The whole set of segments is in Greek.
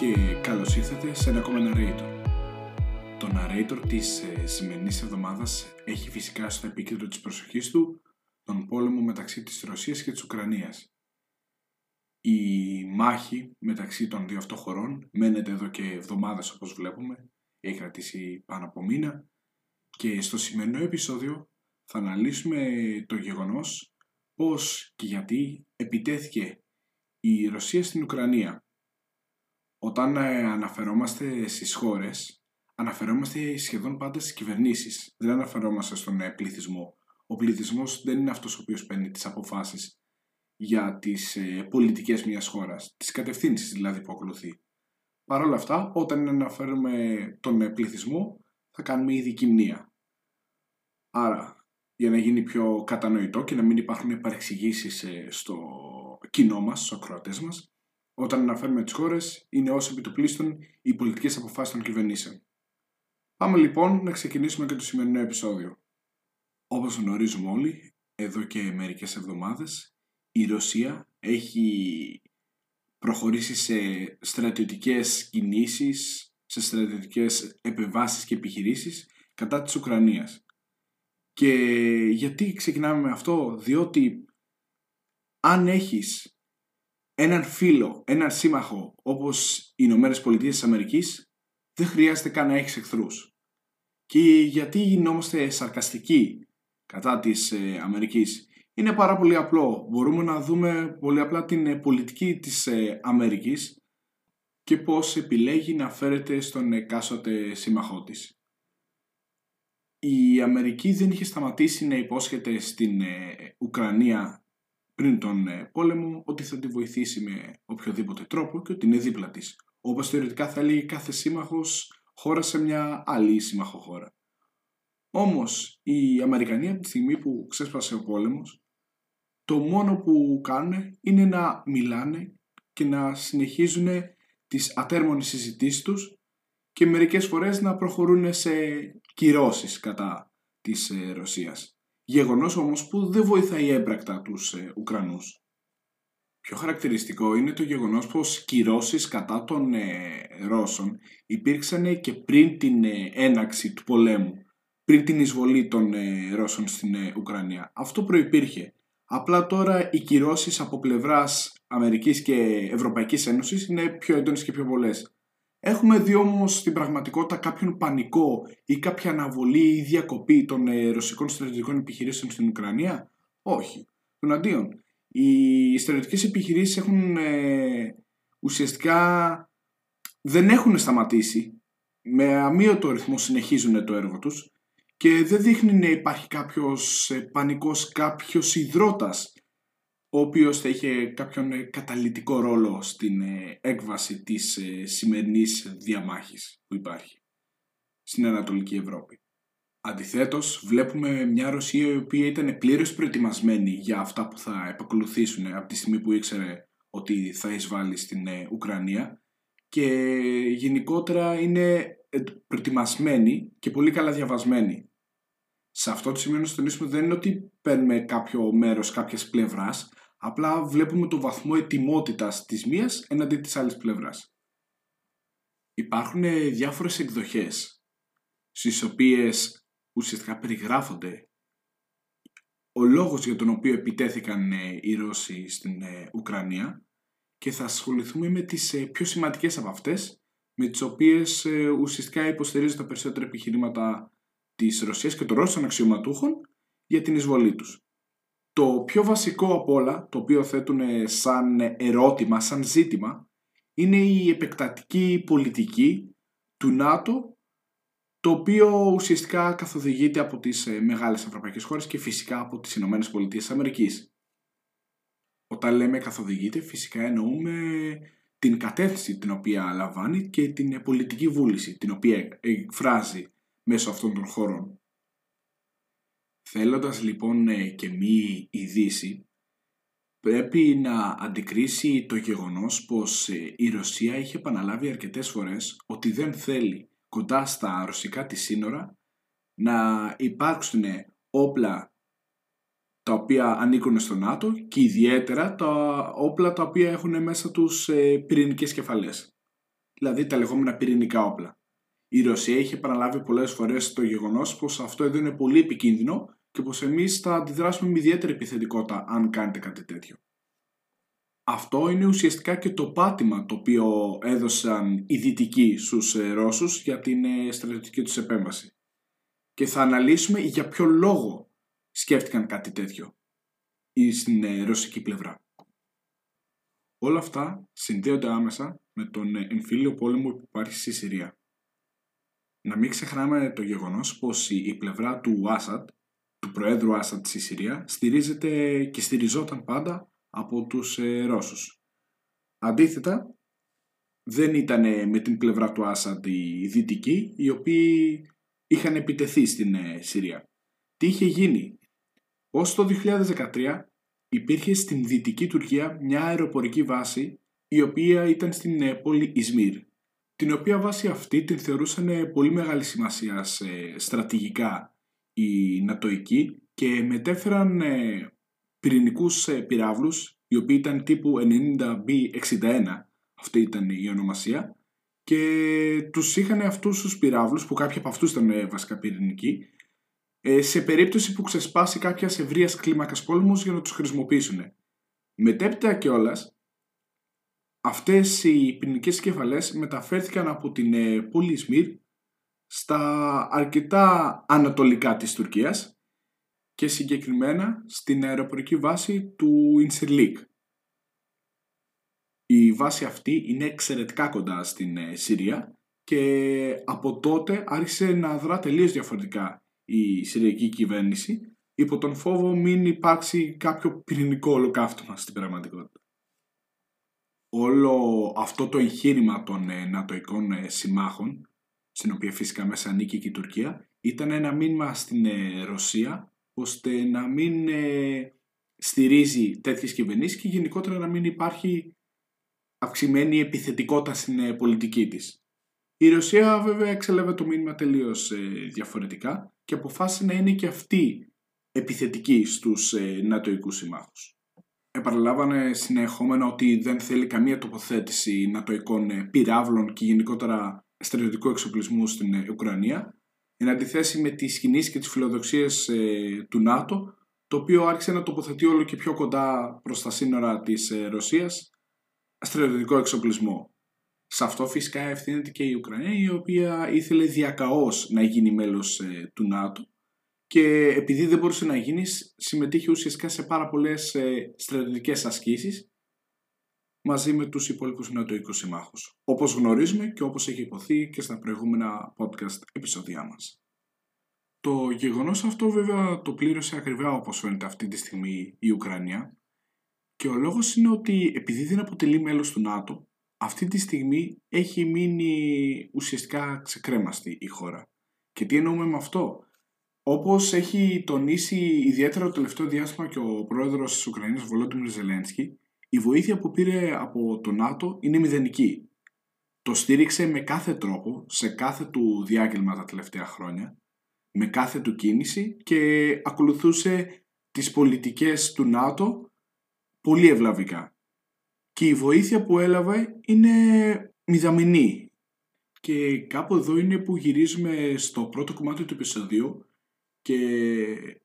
και καλώς ήρθατε σε ένα ακόμα narrator. Το narrator της ε, σημερινής εβδομάδας έχει φυσικά στο επίκεντρο της προσοχής του τον πόλεμο μεταξύ της Ρωσίας και της Ουκρανίας. Η μάχη μεταξύ των δύο αυτών χωρών μένεται εδώ και εβδομάδες όπως βλέπουμε, έχει κρατήσει πάνω από μήνα και στο σημερινό επεισόδιο θα αναλύσουμε το γεγονός πώς και γιατί επιτέθηκε η Ρωσία στην Ουκρανία. Όταν ε, αναφερόμαστε στις χώρες, αναφερόμαστε σχεδόν πάντα στις κυβερνήσεις. Δεν αναφερόμαστε στον ε, πληθυσμό. Ο πληθυσμός δεν είναι αυτός ο οποίος παίρνει τις αποφάσεις για τις ε, πολιτικές μιας χώρας, τις κατευθύνσεις δηλαδή που ακολουθεί. Παρ' όλα αυτά, όταν αναφέρουμε τον πληθυσμό, θα κάνουμε ειδική μνήμα. Άρα, για να γίνει πιο κατανοητό και να μην υπάρχουν παρεξηγήσεις στο κοινό μας, στους ακροατές μας, όταν αναφέρουμε τις χώρες, είναι όσο επί του πλήστον οι πολιτικές αποφάσεις των κυβερνήσεων. Πάμε λοιπόν να ξεκινήσουμε και το σημερινό επεισόδιο. Όπως γνωρίζουμε όλοι, εδώ και μερικές εβδομάδες, η Ρωσία έχει προχωρήσει σε στρατιωτικές κινήσεις, σε στρατιωτικές επεμβάσεις και επιχειρήσεις κατά της Ουκρανίας. Και γιατί ξεκινάμε με αυτό, διότι αν έχεις έναν φίλο, έναν σύμμαχο όπως οι Ηνωμένες Πολιτείες της Αμερικής, δεν χρειάζεται καν να έχεις εχθρούς. Και γιατί γινόμαστε σαρκαστικοί κατά της ε, Αμερικής; Είναι πάρα πολύ απλό. Μπορούμε να δούμε πολύ απλά την ε, πολιτική της ε, Αμερικής και πώς επιλέγει να φέρεται στον εκάστοτε σύμμαχό της. Η Αμερική δεν είχε σταματήσει να υπόσχεται στην Ουκρανία πριν τον ε, πόλεμο ότι θα τη βοηθήσει με οποιοδήποτε τρόπο και ότι είναι δίπλα της. Όπως θεωρητικά θα έλεγε κάθε σύμμαχος χώρα σε μια άλλη σύμμαχο χώρα. Όμως οι Αμερικανοί από τη στιγμή που ξέσπασε ο πόλεμος το μόνο που κάνουν είναι να μιλάνε και να συνεχίζουν τις ατέρμονες συζητήσεις τους και μερικές φορές να προχωρούν σε κυρώσεις κατά της ε, Ρωσίας. Γεγονός όμως που δεν βοηθάει έμπρακτα τους ε, Ουκρανούς. Πιο χαρακτηριστικό είναι το γεγονός πως κυρώσεις κατά των ε, Ρώσων υπήρξαν και πριν την ε, έναξη του πολέμου, πριν την εισβολή των ε, Ρώσων στην Ουκρανία. Αυτό προϋπήρχε. Απλά τώρα οι κυρώσεις από πλευράς Αμερικής και Ευρωπαϊκής Ένωσης είναι πιο έντονες και πιο πολλές. Έχουμε δει όμως στην πραγματικότητα κάποιον πανικό ή κάποια αναβολή ή διακοπή των ε, ρωσικών στρατιωτικών επιχειρήσεων στην Ουκρανία; Όχι. Τον αντίον. Οι στρατιωτικές επιχειρήσεις έχουν ε, ουσιαστικά δεν έχουν σταματήσει. Με αμύωτο ρυθμό συνεχίζουν το έργο τους και δεν δείχνει να υπάρχει κάποιος ε, πανικός, κάποιος υδρότας ο οποίος θα είχε κάποιον ε, καταλητικό ρόλο στην ε, έκβαση της ε, σημερινής διαμάχης που υπάρχει στην Ανατολική Ευρώπη. Αντιθέτως, βλέπουμε μια Ρωσία η οποία ήταν πλήρως προετοιμασμένη για αυτά που θα επακολουθήσουν από τη στιγμή που ήξερε ότι θα εισβάλλει στην Ουκρανία και γενικότερα είναι προετοιμασμένη και πολύ καλά διαβασμένη. Σε αυτό το σημείο να τονίσουμε δεν είναι ότι παίρνουμε κάποιο μέρος κάποιας πλευράς, Απλά βλέπουμε το βαθμό ετοιμότητας της μίας εναντί της άλλης πλευράς. Υπάρχουν διάφορες εκδοχές στις οποίες ουσιαστικά περιγράφονται ο λόγος για τον οποίο επιτέθηκαν ε, οι Ρώσοι στην ε, Ουκρανία και θα ασχοληθούμε με τις ε, πιο σημαντικές από αυτές με τις οποίες ουσιαστικά υποστηρίζουν τα περισσότερα επιχειρήματα της Ρωσίας και των Ρώσων αξιωματούχων για την εισβολή τους. Το πιο βασικό από όλα, το οποίο θέτουν σαν ερώτημα, σαν ζήτημα, είναι η επεκτατική πολιτική του ΝΑΤΟ, το οποίο ουσιαστικά καθοδηγείται από τις ε, μεγάλες ευρωπαϊκές χώρες και φυσικά από τις Ηνωμένες Πολιτείες Αμερικής. Όταν λέμε καθοδηγείται, φυσικά εννοούμε την κατεύθυνση την οποία λαμβάνει και την πολιτική βούληση την οποία εκφράζει μέσω αυτών των χωρών. Θέλοντας λοιπόν ε, και μη ειδήσει, πρέπει να αντικρίσει το γεγονός πως ε, η Ρωσία είχε επαναλάβει αρκετές φορές ότι δεν θέλει κοντά στα ρωσικά της σύνορα να υπάρξουν όπλα τα οποία ανήκουν στο ΝΑΤΟ και ιδιαίτερα τα όπλα τα οποία έχουν μέσα τους ε, πυρηνικές κεφαλές. δηλαδή τα λεγόμενα πυρηνικά όπλα. Η Ρωσία είχε παραλάβει πολλές φορές το γεγονός πως αυτό εδώ είναι πολύ επικίνδυνο και πως εμείς θα αντιδράσουμε με ιδιαίτερη επιθετικότητα αν κάνετε κάτι τέτοιο. Αυτό είναι ουσιαστικά και το πάτημα το οποίο έδωσαν οι Δυτικοί στους ε, Ρώσους για την ε, στρατιωτική τους επέμβαση. Και θα αναλύσουμε για ποιο λόγο σκέφτηκαν κάτι τέτοιο ή στην ε, ρωσική πλευρά. Όλα αυτά συνδέονται άμεσα με τον εμφύλιο πόλεμο που υπάρχει στη Συρία. Να μην ξεχνάμε το γεγονός πως η πλευρά του Άσαντ, του Προέδρου Άσαντ στη Συρία, στηρίζεται και στηριζόταν πάντα από τους ε, Ρώσους. Αντίθετα, δεν ήταν με την πλευρά του Άσαντ οι Δυτικοί, οι οποίοι είχαν επιτεθεί στην ε, Συρία. Τι είχε γίνει; Ως το 2013 υπήρχε στην Δυτική Τουρκία μια αεροπορική βάση η οποία ήταν στην ε, πόλη Ισμύρ την οποία βάση αυτή την θεωρούσαν πολύ μεγάλη σημασία στρατηγικά οι Νατοικοί και μετέφεραν πυρηνικούς ε, πυράβλους, οι οποίοι ήταν τύπου 90B61, αυτή ήταν η ονομασία, και τους είχαν αυτούς τους πυράβλους, που κάποιοι από αυτούς ήταν ε, βασικά πυρηνικοί, ε, σε περίπτωση που ξεσπάσει κάποια ευρείας κλίμακας πόλεμος για να τους χρησιμοποιήσουν. Μετέπειτα κιόλας, αυτές οι πυρηνικές κεφαλές μεταφέρθηκαν από την πόλη Σμύρ στα αρκετά ανατολικά της Τουρκίας και συγκεκριμένα στην αεροπορική βάση του Ινσιρλίκ. Η βάση αυτή είναι εξαιρετικά κοντά στην ε, Συρία και από τότε άρχισε να δρά τελείως διαφορετικά η Συριακή κυβέρνηση υπό τον φόβο μην υπάρξει κάποιο πυρηνικό ολοκαύτωμα στην πραγματικότητα. Όλο αυτό το εγχείρημα των ε, νατοικών ε, συμμάχων, στην οποία φυσικά μέσα ανήκει και η Τουρκία, ήταν ένα μήνυμα στην Ρωσία ώστε να μην ε, στηρίζει τέτοιες κυβερνήσεις και γενικότερα να μην υπάρχει αυξημένη επιθετικότητα στην ε, πολιτική της. Η Ρωσία βέβαια εξελεύε το μήνυμα τελείως ε, διαφορετικά και αποφάσισε να είναι και αυτή επιθετική στους ε, νατοικούς συμμάχους. Επαναλάβανε συνεχόμενα ότι δεν θέλει καμία τοποθέτηση νατοικών ε, πυράβλων και γενικότερα στρατιωτικού εξοπλισμού στην Ουκρανία εν αντιθέσει με τις κινήσεις και τις φιλοδοξίες ε, του ΝΑΤΟ, το οποίο άρχισε να τοποθετεί όλο και πιο κοντά προς τα σύνορα της ε, Ρωσίας στρατιωτικό εξοπλισμό. Σε αυτό φυσικά ευθύνεται και η Ουκρανία, η οποία ήθελε διακαώς να γίνει μέλος ε, του ΝΑΤΟ και επειδή δεν μπορούσε να γίνεις, συμμετείχε ουσιαστικά σε πάρα πολλές ε, στρατιωτικές ασκήσεις μαζί με τους υπόλοιπους νεοτοικούς συμμάχους, όπως γνωρίζουμε και όπως έχει υποθεί και στα προηγούμενα podcast επεισόδια μας. Το γεγονός αυτό βέβαια το πλήρωσε ακριβά όπως φαίνεται αυτή τη στιγμή η Ουκρανία και ο λόγος είναι ότι επειδή δεν αποτελεί μέλος του ΝΑΤΟ, αυτή τη στιγμή έχει μείνει ουσιαστικά ξεκρέμαστη η χώρα. Και τι εννοούμε με αυτό; Όπως έχει τονίσει ιδιαίτερα το τελευταίο διάστημα και ο πρόεδρος της Ουκρανίας Βολόντιμιρ Ζελένσκι, η βοήθεια που πήρε από το ΝΑΤΟ είναι μηδενική. Το στήριξε με κάθε τρόπο, σε κάθε του διάγγελμα τα τελευταία χρόνια, με κάθε του κίνηση και ακολουθούσε τις πολιτικές του ΝΑΤΟ πολύ ευλαβικά. Και η βοήθεια που έλαβε είναι μηδαμινή. Και κάπου εδώ είναι που γυρίζουμε στο πρώτο κομμάτι του επεισοδίου και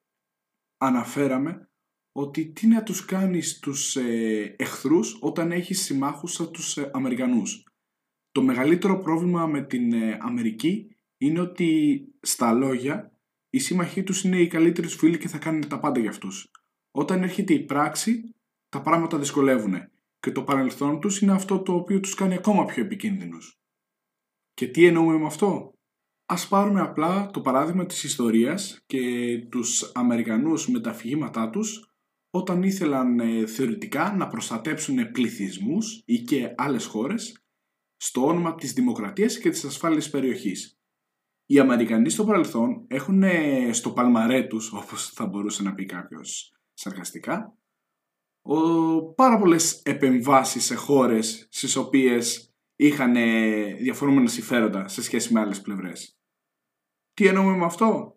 αναφέραμε ότι τι να τους κάνεις τους ε, εχθρούς όταν έχεις συμμάχους σαν τους ε, Αμερικανούς. Το μεγαλύτερο πρόβλημα με την ε, Αμερική είναι ότι στα λόγια οι σύμμαχοί τους είναι οι καλύτεροι φίλοι και θα κάνουν τα πάντα για αυτούς. Όταν έρχεται η πράξη, τα πράγματα δυσκολεύουν και το παρελθόν τους είναι αυτό το οποίο τους κάνει ακόμα πιο επικίνδυνους. Και τι εννοούμε με αυτό; Ας πάρουμε απλά το παράδειγμα της ιστορίας και τους Αμερικανούς με τα αφηγήματά τους όταν ήθελαν ε, θεωρητικά να προστατέψουν πληθυσμούς ή και άλλες χώρες στο όνομα της δημοκρατίας και της ασφάλειας περιοχής. Οι Αμερικανοί στο παρελθόν έχουν ε, στο παλμαρέ τους, όπως θα μπορούσε να πει κάποιος σαρκαστικά, ο, πάρα πολλές επεμβάσεις σε χώρες στις οποίες είχαν ε, διαφορούμενα συμφέροντα σε σχέση με άλλες πλευρές. Τι εννοούμε με αυτό;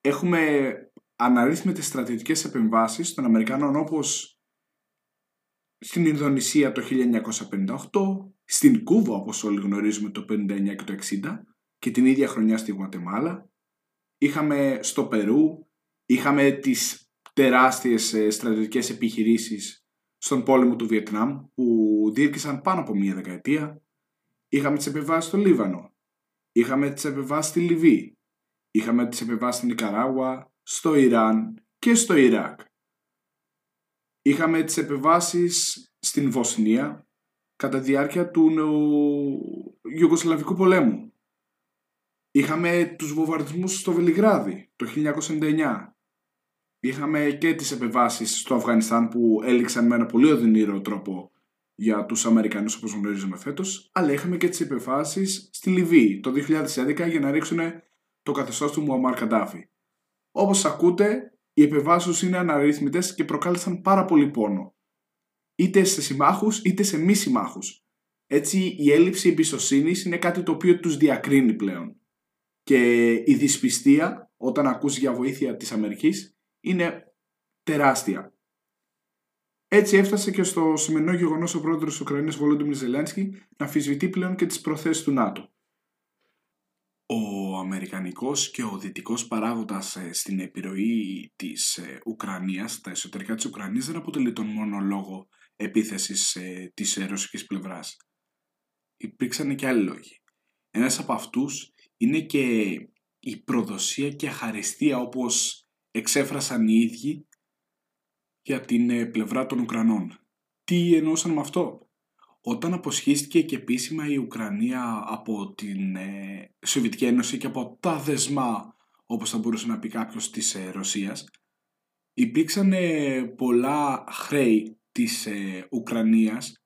Έχουμε αναρρύθμιτες στρατιωτικές επεμβάσεις των Αμερικάνων όπως στην Ινδονησία το 1958, στην Κούβα όπως όλοι γνωρίζουμε το 59 και το 60 και την ίδια χρονιά στη Γουατεμάλα. Είχαμε στο Περού, είχαμε τις τεράστιες ε, στρατιωτικές επιχειρήσεις στον πόλεμο του Βιετνάμ που διήρκησαν πάνω από μία δεκαετία. Είχαμε τις επεμβάσεις στο Λίβανο, είχαμε τις επεμβάσεις στη Λιβύη, είχαμε τις επεμβάσεις στην Ικαράγουα, στο Ιράν και στο Ιράκ. Είχαμε τις επεμβάσεις στην Βοσνία κατά διάρκεια του Ιουγκοσλαβικού πολέμου. Είχαμε τους βομβαρδισμούς στο Βελιγράδι το 1999. Είχαμε και τις επεμβάσεις στο Αφγανιστάν που έληξαν με ένα πολύ οδυνήρο τρόπο για τους Αμερικανούς όπως γνωρίζουμε φέτος, αλλά είχαμε και τις επεμβάσεις στη Λιβύη το 2011 για να ρίξουν το καθεστώς του Μουαμάρ Καντάφη. Όπως ακούτε, οι επεμβάσεις είναι αναρρύθμιτες και προκάλεσαν πάρα πολύ πόνο. Είτε σε συμμάχους είτε σε μη συμμάχους. Έτσι η έλλειψη εμπιστοσύνης είναι κάτι το οποίο τους διακρίνει πλέον. Και η δυσπιστία όταν ακούς για βοήθεια της Αμερικής είναι τεράστια. Έτσι έφτασε και στο σημερινό γεγονός ο πρόεδρος της Ουκρανίας Βολόντιμιρ Ζελένσκι να αμφισβητεί πλέον και τις προθέσεις του ΝΑΤΟ. Ο Αμερικανικός και ο Δυτικός παράγοντας ε, στην επιρροή της ε, Ουκρανίας, τα εσωτερικά της Ουκρανίας δεν αποτελεί τον μόνο λόγο επίθεσης ε, της ρωσικής πλευράς. Υπήρξαν και άλλοι λόγοι. Ένας από αυτούς είναι και η προδοσία και αχαριστία όπως εξέφρασαν οι ίδιοι για την ε, πλευρά των Ουκρανών. Τι εννοούσαν με αυτό; Όταν αποσχίστηκε και επίσημα η Ουκρανία από την ε, Σοβιετική Ένωση και από τα δεσμά, όπως θα μπορούσε να πει κάποιος, της ε, Ρωσίας, υπήρξαν πολλά χρέη της Ουκρανίας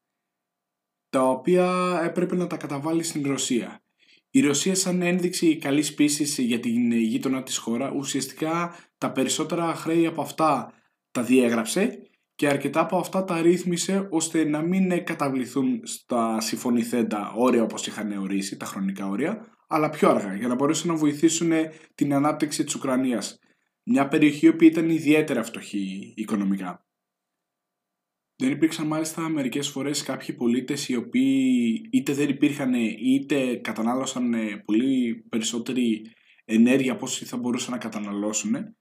τα οποία έπρεπε να τα καταβάλει στην Ρωσία. Η Ρωσία σαν ένδειξη καλής πίσης για την γείτονα της χώρα ουσιαστικά τα περισσότερα χρέη από αυτά τα διέγραψε και αρκετά από αυτά τα ρύθμισε ώστε να μην καταβληθούν στα συμφωνηθέντα όρια όπως είχαν ορίσει, τα χρονικά όρια, αλλά πιο αργά για να μπορέσουν να βοηθήσουν την ανάπτυξη της Ουκρανίας. Μια περιοχή που ήταν ιδιαίτερα φτωχή οικονομικά. Δεν υπήρξαν μάλιστα μερικές φορές κάποιοι πολίτες οι οποίοι είτε δεν υπήρχαν είτε κατανάλωσαν πολύ περισσότερη ενέργεια από όσοι θα μπορούσαν να καταναλώσουν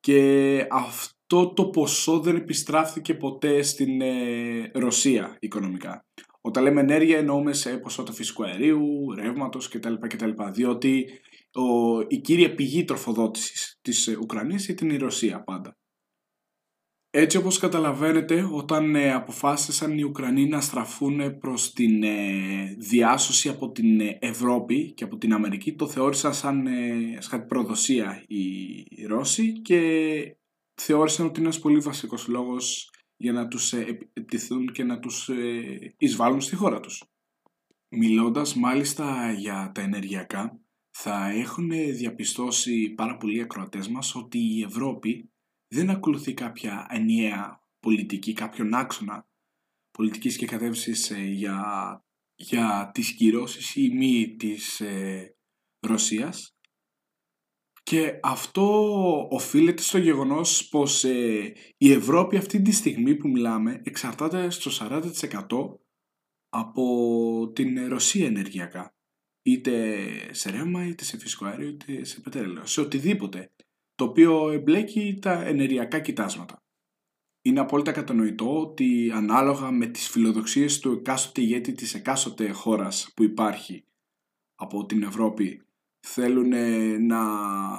και αυτό το ποσό δεν επιστράφθηκε ποτέ στην ε, Ρωσία οικονομικά. Όταν λέμε ενέργεια εννοούμε σε ποσότητα φυσικού αερίου, ρεύματος κτλ, κτλ. Διότι ο, η κύρια πηγή τροφοδότησης της Ουκρανίας ήταν η Ρωσία πάντα. Έτσι όπως καταλαβαίνετε όταν ε, αποφάσισαν οι Ουκρανοί να στραφούν προς την ε, διάσωση από την ε, Ευρώπη και από την Αμερική το θεώρησαν σαν, ε, σαν προδοσία οι Ρώσοι και θεώρησαν ότι είναι ένας πολύ βασικός λόγος για να τους επιτηθούν και να τους εισβάλλουν στη χώρα τους. Μιλώντας μάλιστα για τα ενεργειακά θα έχουν διαπιστώσει πάρα πολλοί ακροατές μας ότι η Ευρώπη δεν ακολουθεί κάποια ενιαία πολιτική, κάποιον άξονα πολιτικής και κατεύθυνσης ε, για, για τις κυρώσεις ή μη της ε, Ρωσίας και αυτό οφείλεται στο γεγονός πως ε, η Ευρώπη αυτή τη στιγμή που μιλάμε εξαρτάται στο 40% από την Ρωσία ενεργειακά είτε σε ρεύμα, είτε σε φυσικό αέριο, είτε σε πετρέλαιο, σε οτιδήποτε το οποίο εμπλέκει τα ενεργειακά κοιτάσματα. Είναι απόλυτα κατανοητό ότι ανάλογα με τις φιλοδοξίες του εκάστοτε ηγέτη της εκάστοτε χώρας που υπάρχει από την Ευρώπη θέλουν να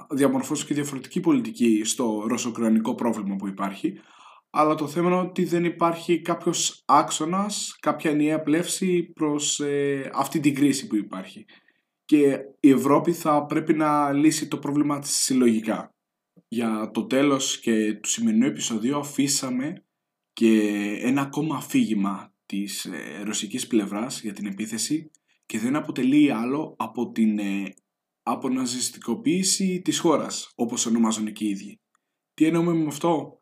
διαμορφώσουν και διαφορετική πολιτική στο ρωσοκρανικό πρόβλημα που υπάρχει αλλά το θέμα είναι ότι δεν υπάρχει κάποιος άξονας, κάποια ενιαία πλεύση προς ε, αυτή την κρίση που υπάρχει. Και η Ευρώπη θα πρέπει να λύσει το πρόβλημα της συλλογικά για το τέλος και του σημερινού επεισοδίου αφήσαμε και ένα ακόμα αφήγημα της ε, ρωσικής πλευράς για την επίθεση και δεν αποτελεί άλλο από την ε, αποναζιστικοποίηση της χώρας, όπως ονομάζουν και οι ίδιοι. Τι εννοούμε με αυτό;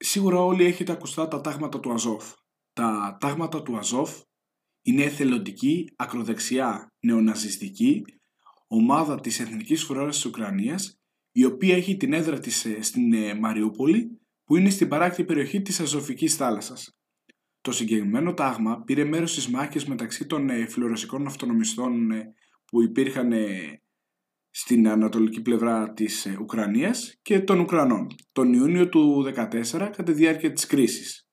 Σίγουρα όλοι έχετε ακουστά τα τάγματα του Αζόφ. Τα τάγματα του Αζόφ είναι εθελοντική, ακροδεξιά, νεοναζιστική ομάδα της Εθνικής Φοράς της Ουκρανίας η οποία έχει την έδρα της ε, στην ε, Μαριούπολη που είναι στην παράκτη περιοχή της Αζωφικής θάλασσας. Το συγκεκριμένο τάγμα πήρε μέρος στις μάχες μεταξύ των ε, φιλορωσικών αυτονομιστών ε, που υπήρχαν ε, στην ανατολική πλευρά της ε, Ουκρανίας και των Ουκρανών τον Ιούνιο του 2014 κατά τη διάρκεια της κρίσης.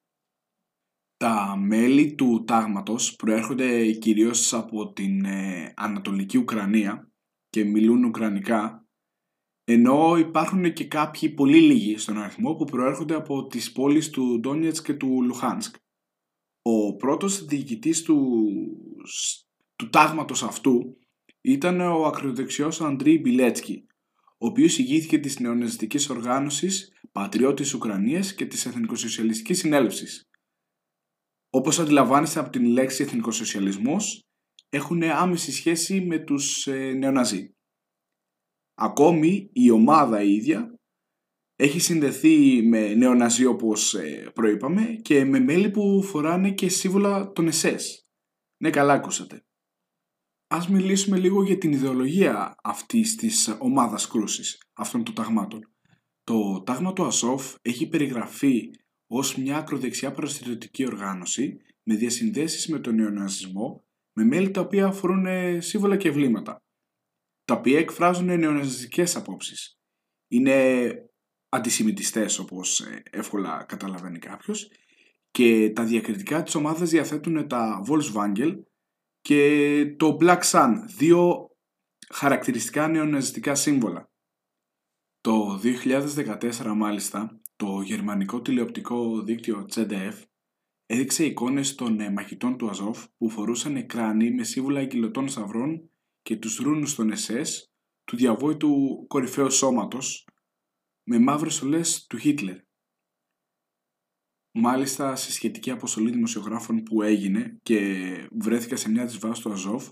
Τα μέλη του τάγματος προέρχονται κυρίως από την ε, Ανατολική Ουκρανία και μιλούν Ουκρανικά ενώ υπάρχουν και κάποιοι πολύ λίγοι στον αριθμό που προέρχονται από τις πόλεις του Ντόνιετς και του Λουχάνσκ. Ο πρώτος διοικητής του, του τάγματος αυτού ήταν ο ακροδεξιός Αντρί Μπιλέτσκι, ο οποίος ηγήθηκε της νεοναζιστικής οργάνωσης Πατριώτης Ουκρανίας και της Εθνικοσοσιαλιστικής Συνέλευσης. Όπως αντιλαμβάνεστε από την λέξη εθνικοσοσιαλισμός, έχουν άμεση σχέση με τους ε, νεοναζί. Ακόμη η ομάδα η ίδια έχει συνδεθεί με νεοναζί όπως ε, προείπαμε και με μέλη που φοράνε και σύμβολα των ΕΣΕΣ. Ναι καλά ακούσατε. Ας μιλήσουμε λίγο για την ιδεολογία αυτής της ομάδας κρούσης, αυτών των ταγμάτων. Το τάγμα του ΑΣΟΦ έχει περιγραφεί ως μια ακροδεξιά προστατευτική οργάνωση με διασυνδέσεις με τον νεοναζισμό με μέλη τα οποία αφορούν ε, σύμβολα και ευλήματα, τα οποία εκφράζουν νεοναζιστικές απόψεις. Είναι αντισημιτιστές όπως ε, εύκολα καταλαβαίνει κάποιος και τα διακριτικά της ομάδας διαθέτουν τα Volkswagen και το Black Sun, δύο χαρακτηριστικά νεοναζιστικά σύμβολα. Το 2014 μάλιστα, το γερμανικό τηλεοπτικό δίκτυο ZDF έδειξε εικόνες των ε, μαχητών του Αζόφ που φορούσαν κράνη με σύμβολα εγκυλωτών σαυρών και τους ρούνους των SS του διαβόητου κορυφαίου σώματος με μαύρες στολές του Χίτλερ. Μάλιστα σε σχετική αποστολή δημοσιογράφων που έγινε και βρέθηκα σε μια της βάσης του Αζόφ,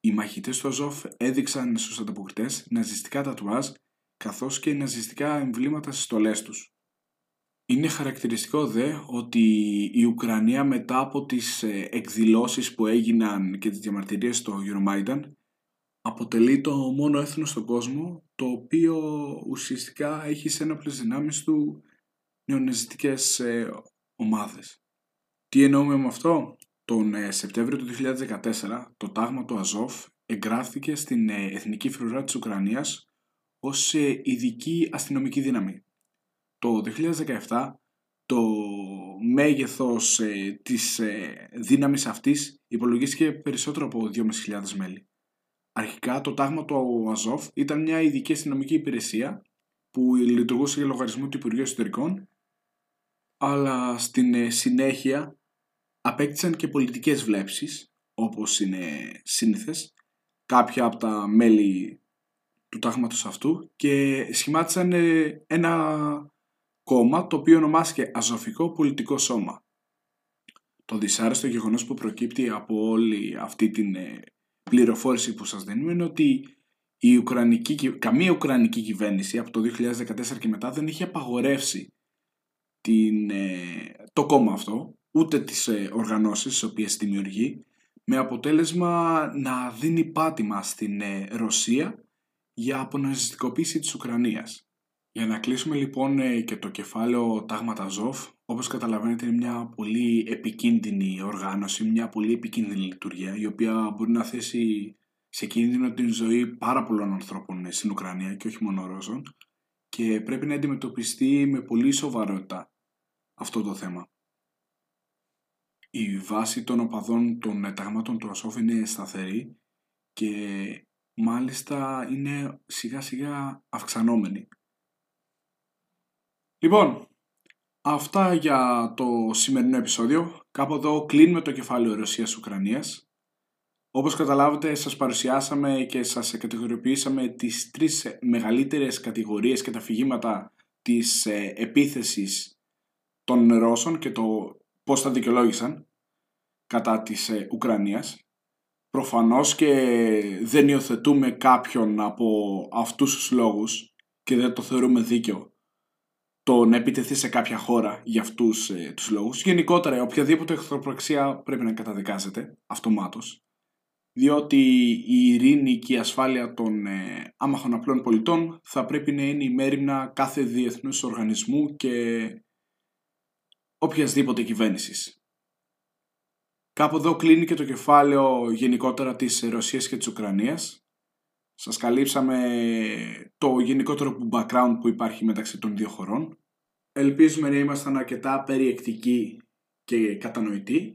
οι μαχητές του Αζόφ έδειξαν στους ανταποκριτές ναζιστικά τατουάζ καθώς και ναζιστικά εμβλήματα στις στολές τους. Είναι χαρακτηριστικό δε ότι η Ουκρανία μετά από τις ε, εκδηλώσεις που έγιναν και τις διαμαρτυρίες στο Euromaidan αποτελεί το μόνο έθνος στον κόσμο το οποίο ουσιαστικά έχει σε ένοπλες δυνάμεις του νεοναζιστικές ε, ομάδες. Τι εννοούμε με αυτό; Τον ε, Σεπτέμβριο του 2014 το τάγμα του Αζόφ εγγράφηκε στην ε, Εθνική Φρουρά της Ουκρανίας ως ε, ειδική αστυνομική δύναμη. Το 2017 το μέγεθος ε, της ε, δύναμης αυτής υπολογίστηκε περισσότερο από 2.500 μέλη. Αρχικά το τάγμα του Αζόφ ήταν μια ειδική αστυνομική υπηρεσία που λειτουργούσε για λογαριασμό του Υπουργείου Εσωτερικών αλλά στην ε, συνέχεια απέκτησαν και πολιτικές βλέψεις όπως είναι σύνηθες κάποια από τα μέλη του τάγματος αυτού και σχημάτισαν ε, ένα κόμμα το οποίο ονομάστηκε Αζωφικό Πολιτικό Σώμα. Το δυσάρεστο γεγονός που προκύπτει από όλη αυτή την ε, πληροφόρηση που σας δίνουμε είναι ότι η Ουκρανική, καμία Ουκρανική κυβέρνηση από το 2014 και μετά δεν είχε απαγορεύσει την, ε, το κόμμα αυτό, ούτε τις οργανώσεις τις οποίες δημιουργεί, με αποτέλεσμα να δίνει πάτημα στην Ρωσία για αποναζιστικοποίηση της Ουκρανίας. Για να κλείσουμε λοιπόν ε, και το κεφάλαιο Τάγματα Ζόφ, όπως καταλαβαίνετε είναι μια πολύ επικίνδυνη οργάνωση, μια πολύ επικίνδυνη λειτουργία, η οποία μπορεί να θέσει σε κίνδυνο την ζωή πάρα πολλών ανθρώπων ε, στην Ουκρανία και όχι μόνο Ρώσων και πρέπει να αντιμετωπιστεί με πολύ σοβαρότητα αυτό το θέμα. Η βάση των οπαδών των ε, τάγματων του Ασόφ είναι σταθερή και μάλιστα είναι σιγά σιγά αυξανόμενη. Λοιπόν, αυτά για το σημερινό επεισόδιο. Κάπου εδώ κλείνουμε το κεφάλαιο Ρωσίας-Ουκρανίας. Όπως καταλάβετε σας παρουσιάσαμε και σας κατηγοριοποιήσαμε τις τρεις μεγαλύτερες κατηγορίες και τα φυγήματα της ε, επίθεσης των Ρώσων και το πώς τα δικαιολόγησαν κατά της ε, Ουκρανίας. Προφανώς και δεν υιοθετούμε κάποιον από αυτούς τους λόγους και δεν το θεωρούμε δίκαιο το να επιτεθεί σε κάποια χώρα για αυτούς ε, τους λόγους. Γενικότερα, οποιαδήποτε εχθροπραξία πρέπει να καταδικάζεται αυτομάτως. Διότι η ειρήνη και η ασφάλεια των ε, άμαχων απλών πολιτών θα πρέπει να είναι η μέρημνα κάθε διεθνούς οργανισμού και οποιασδήποτε κυβέρνησης. Κάπου εδώ κλείνει και το κεφάλαιο γενικότερα της Ρωσίας και της Ουκρανίας. Σας καλύψαμε το γενικότερο background που υπάρχει μεταξύ των δύο χωρών. Ελπίζουμε να ήμασταν αρκετά περιεκτικοί και κατανοητοί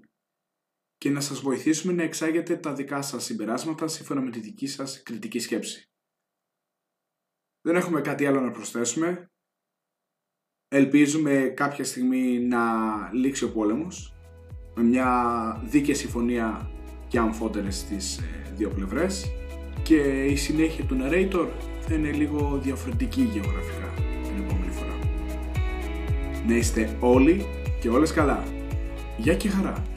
και να σας βοηθήσουμε να εξάγετε τα δικά σας συμπεράσματα σύμφωνα με τη δική σας κριτική σκέψη. Δεν έχουμε κάτι άλλο να προσθέσουμε. Ελπίζουμε κάποια στιγμή να λήξει ο πόλεμος με μια δίκαιη συμφωνία και αμφότερες στις ε, δύο πλευρές και η συνέχεια του narrator θα είναι λίγο διαφορετική γεωγραφικά την επόμενη φορά. Να είστε όλοι και όλες καλά. Γεια και χαρά!